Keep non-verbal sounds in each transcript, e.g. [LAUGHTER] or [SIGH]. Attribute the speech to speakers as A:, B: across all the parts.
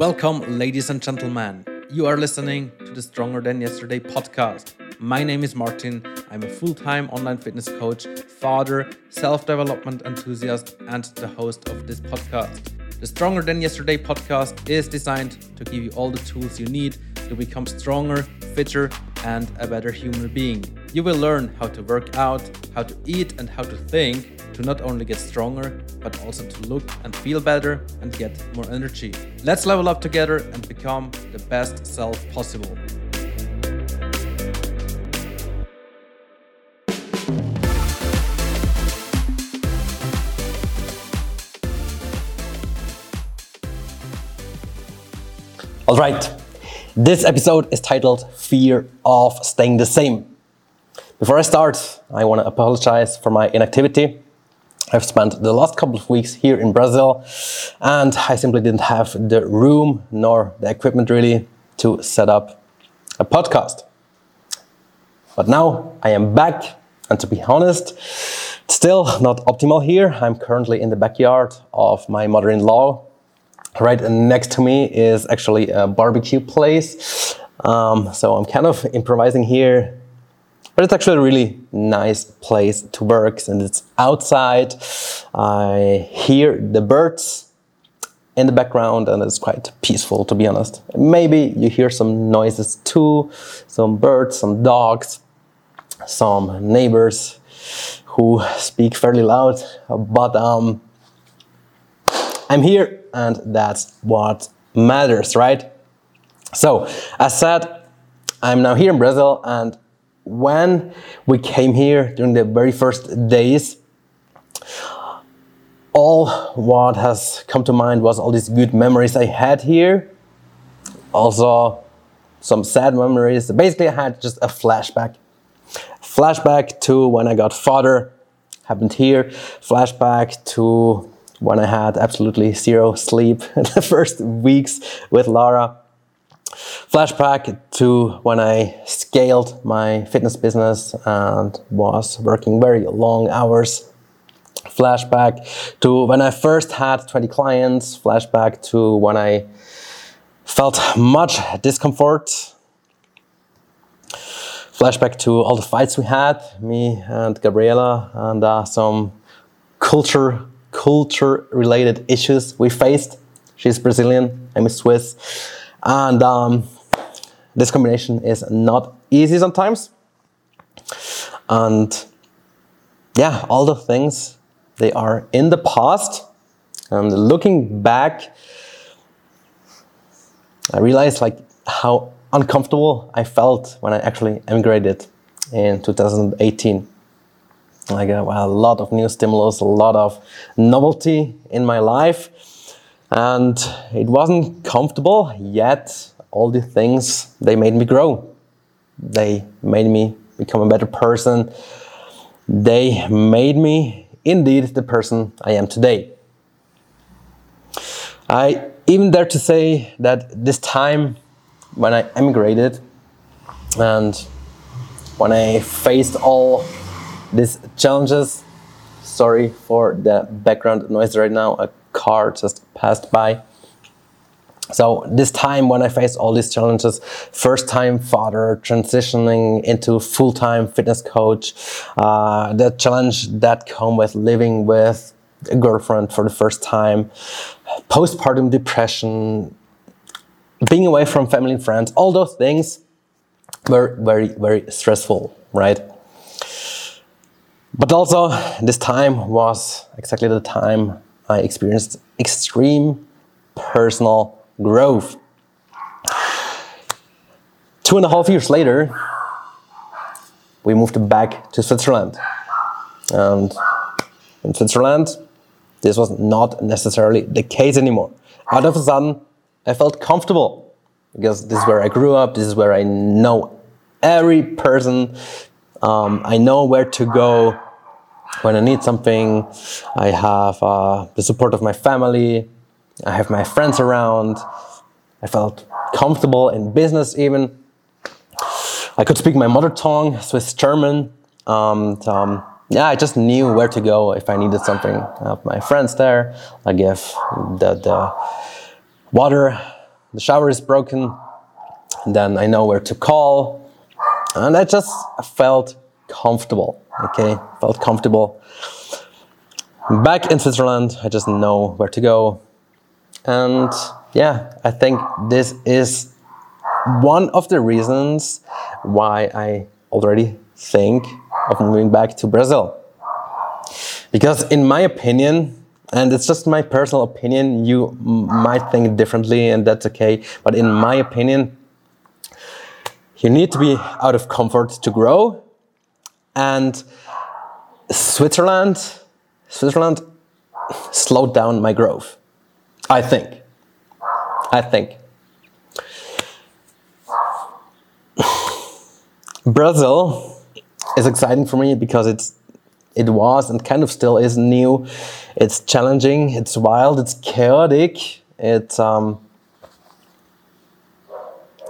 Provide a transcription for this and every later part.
A: Welcome, ladies and gentlemen. You are listening to the Stronger Than Yesterday podcast. My name is Martin. I'm a full time online fitness coach, father, self development enthusiast, and the host of this podcast. The Stronger Than Yesterday podcast is designed to give you all the tools you need to become stronger, fitter, and a better human being. You will learn how to work out, how to eat, and how to think to not only get stronger, but also to look and feel better and get more energy. Let's level up together and become the best self possible.
B: All right, this episode is titled Fear of Staying the Same. Before I start, I want to apologize for my inactivity. I've spent the last couple of weeks here in Brazil and I simply didn't have the room nor the equipment really to set up a podcast. But now I am back and to be honest, still not optimal here. I'm currently in the backyard of my mother in law. Right next to me is actually a barbecue place. Um, so I'm kind of improvising here but it's actually a really nice place to work and it's outside. I hear the birds in the background and it's quite peaceful to be honest. Maybe you hear some noises too, some birds, some dogs, some neighbors who speak fairly loud, but um, I'm here and that's what matters, right? So, as said, I'm now here in Brazil and when we came here during the very first days, all what has come to mind was all these good memories I had here. Also, some sad memories. Basically, I had just a flashback. Flashback to when I got father, happened here. Flashback to when I had absolutely zero sleep [LAUGHS] the first weeks with Lara Flashback to when I scaled my fitness business and was working very long hours. Flashback to when I first had 20 clients. Flashback to when I felt much discomfort. Flashback to all the fights we had, me and Gabriela, and uh, some culture culture related issues we faced. She's Brazilian, I'm a Swiss and um, this combination is not easy sometimes. And yeah, all the things they are in the past. And looking back, I realized like how uncomfortable I felt when I actually emigrated in 2018. Like a, well, a lot of new stimulus, a lot of novelty in my life and it wasn't comfortable yet all the things they made me grow. They made me become a better person. They made me indeed the person i am today. I even dare to say that this time when i emigrated and when i faced all these challenges sorry for the background noise right now car just passed by. So this time when I faced all these challenges, first time father, transitioning into full-time fitness coach, uh, the challenge that come with living with a girlfriend for the first time, postpartum depression, being away from family and friends, all those things were very, very stressful, right? But also this time was exactly the time I experienced extreme personal growth. Two and a half years later, we moved back to Switzerland. And in Switzerland, this was not necessarily the case anymore. Out of a sudden, I felt comfortable because this is where I grew up, this is where I know every person, um, I know where to go, when I need something, I have uh, the support of my family, I have my friends around. I felt comfortable in business even. I could speak my mother tongue, Swiss German. Um, um, yeah, I just knew where to go if I needed something. I have my friends there. I give the, the water the shower is broken, then I know where to call, and I just felt comfortable. Okay, felt comfortable. Back in Switzerland, I just know where to go, and yeah, I think this is one of the reasons why I already think of moving back to Brazil. Because, in my opinion, and it's just my personal opinion, you might think differently, and that's okay. But in my opinion, you need to be out of comfort to grow. And Switzerland, Switzerland slowed down my growth. I think. I think. [SIGHS] Brazil is exciting for me because it's it was and kind of still is new. It's challenging, it's wild, it's chaotic, it's um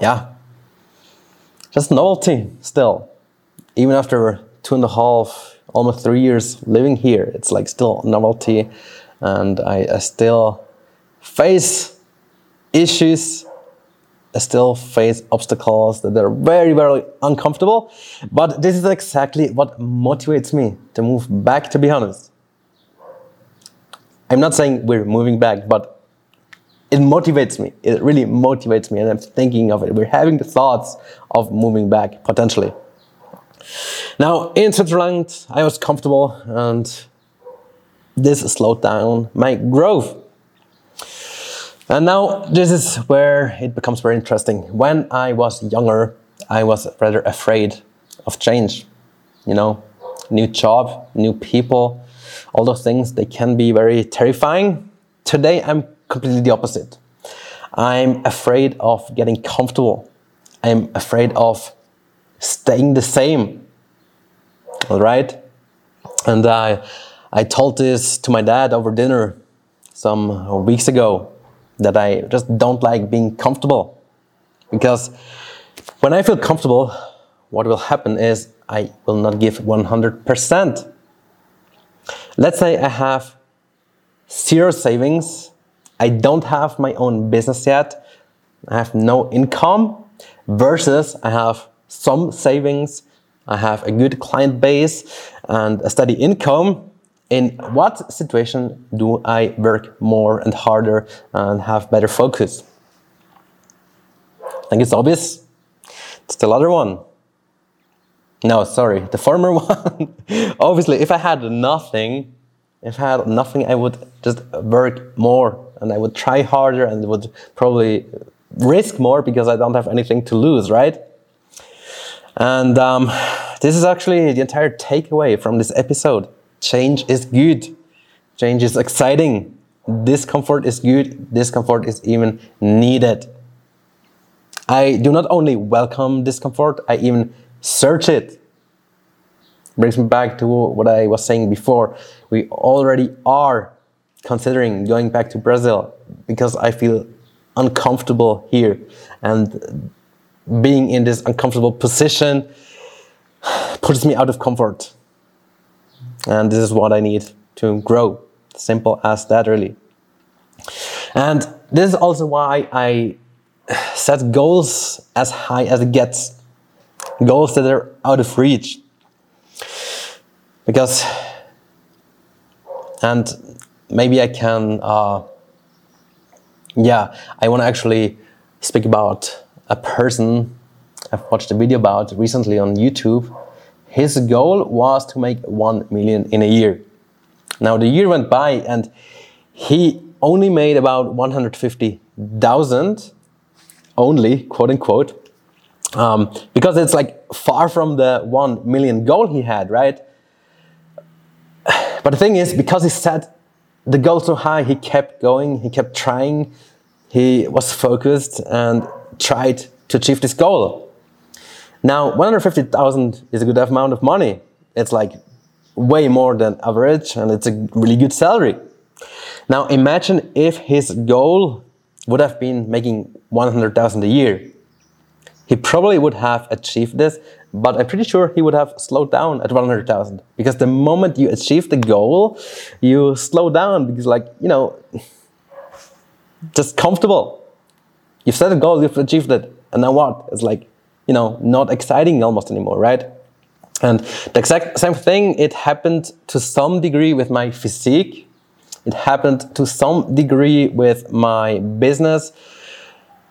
B: yeah. Just novelty still. Even after two and a half, almost three years living here, it's like still novelty and I, I still face issues I still face obstacles that are very, very uncomfortable. But this is exactly what motivates me to move back, to be honest. I'm not saying we're moving back, but it motivates me. It really motivates me, and I'm thinking of it. We're having the thoughts of moving back potentially. Now, in Switzerland, I was comfortable, and this slowed down my growth. And now this is where it becomes very interesting. When I was younger, I was rather afraid of change. You know, new job, new people, all those things, they can be very terrifying. Today, I'm completely the opposite. I'm afraid of getting comfortable. I'm afraid of staying the same. All right? And I, I told this to my dad over dinner some weeks ago that I just don't like being comfortable. Because when I feel comfortable, what will happen is I will not give 100%. Let's say I have zero savings, I don't have my own business yet, I have no income, versus I have some savings, I have a good client base and a steady income, in what situation do I work more and harder and have better focus? I think it's obvious. It's the other one. No, sorry, the former [LAUGHS] one. Obviously, if I had nothing, if I had nothing, I would just work more and I would try harder and would probably risk more because I don't have anything to lose, right? And um, this is actually the entire takeaway from this episode. Change is good. Change is exciting. Discomfort is good. Discomfort is even needed. I do not only welcome discomfort, I even search it. Brings me back to what I was saying before. We already are considering going back to Brazil because I feel uncomfortable here. And being in this uncomfortable position puts me out of comfort. And this is what I need to grow. Simple as that, really. And this is also why I set goals as high as it gets, goals that are out of reach. Because, and maybe I can, uh, yeah, I want to actually speak about a person I've watched a video about recently on YouTube his goal was to make 1 million in a year. Now the year went by and he only made about 150,000 only, quote unquote, um, because it's like far from the 1 million goal he had, right? But the thing is, because he set the goal so high, he kept going, he kept trying, he was focused and tried to achieve this goal. Now, 150,000 is a good amount of money. It's like way more than average and it's a really good salary. Now, imagine if his goal would have been making 100,000 a year. He probably would have achieved this, but I'm pretty sure he would have slowed down at 100,000 because the moment you achieve the goal, you slow down because like, you know, just comfortable. You've set a goal, you've achieved it, and now what? It's like, you know, not exciting almost anymore, right? And the exact same thing, it happened to some degree with my physique. It happened to some degree with my business.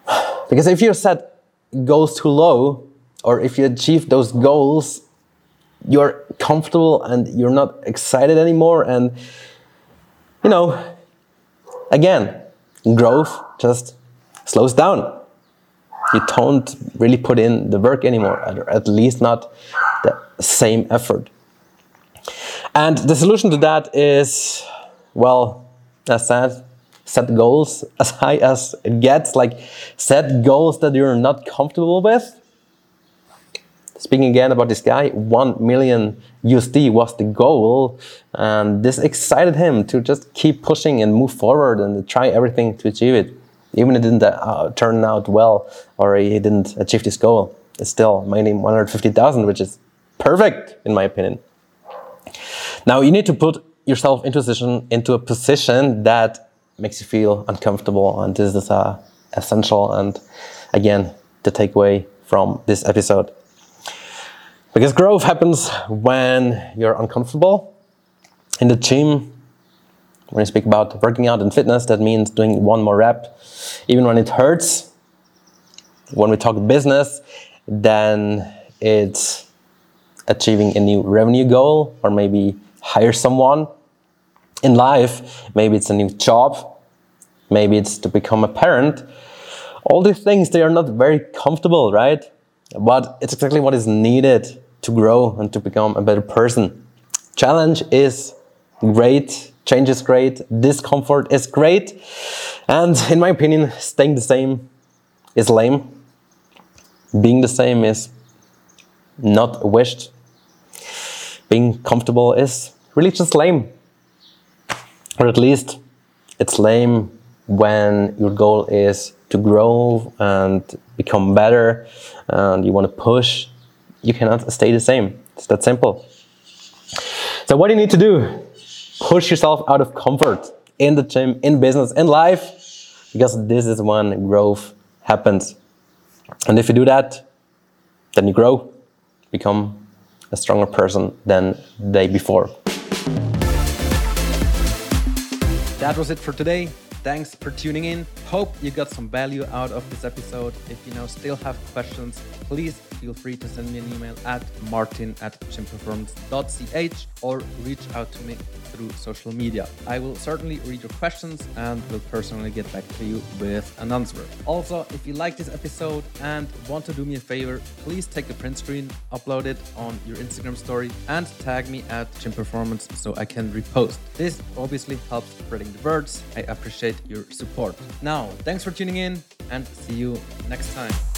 B: [SIGHS] Because if you set goals too low, or if you achieve those goals, you're comfortable and you're not excited anymore. And, you know, again, growth just slows down. You don't really put in the work anymore, at least not the same effort. And the solution to that is, well, as said, set goals [LAUGHS] as high as it gets. Like, set goals that you're not comfortable with. Speaking again about this guy, 1 million USD was the goal. And this excited him to just keep pushing and move forward and try everything to achieve it. Even if it didn't uh, turn out well or he didn't achieve this goal, it's still mainly 150,000, which is perfect in my opinion. Now you need to put yourself into a position, into a position that makes you feel uncomfortable, and this is uh, essential. And again, the takeaway from this episode. Because growth happens when you're uncomfortable. In the gym, when you speak about working out and fitness, that means doing one more rep, even when it hurts. When we talk business, then it's achieving a new revenue goal or maybe hire someone. In life, maybe it's a new job, maybe it's to become a parent. All these things, they are not very comfortable, right? But it's exactly what is needed to grow and to become a better person. Challenge is great, change is great, discomfort is great. And in my opinion, staying the same is lame. Being the same is not wished being comfortable is really just lame. Or at least it's lame when your goal is to grow and become better and you want to push. You cannot stay the same. It's that simple. So, what do you need to do? Push yourself out of comfort in the gym, in business, in life, because this is when growth happens. And if you do that, then you grow, become a stronger person than the day before.
A: That was it for today. Thanks for tuning in. Hope you got some value out of this episode. If you now still have questions, please feel free to send me an email at martin at gymperformance.ch or reach out to me through social media. I will certainly read your questions and will personally get back to you with an answer. Also, if you like this episode and want to do me a favor, please take a print screen, upload it on your Instagram story, and tag me at gymperformance so I can repost. This obviously helps spreading the words. I appreciate your support. Now, thanks for tuning in and see you next time.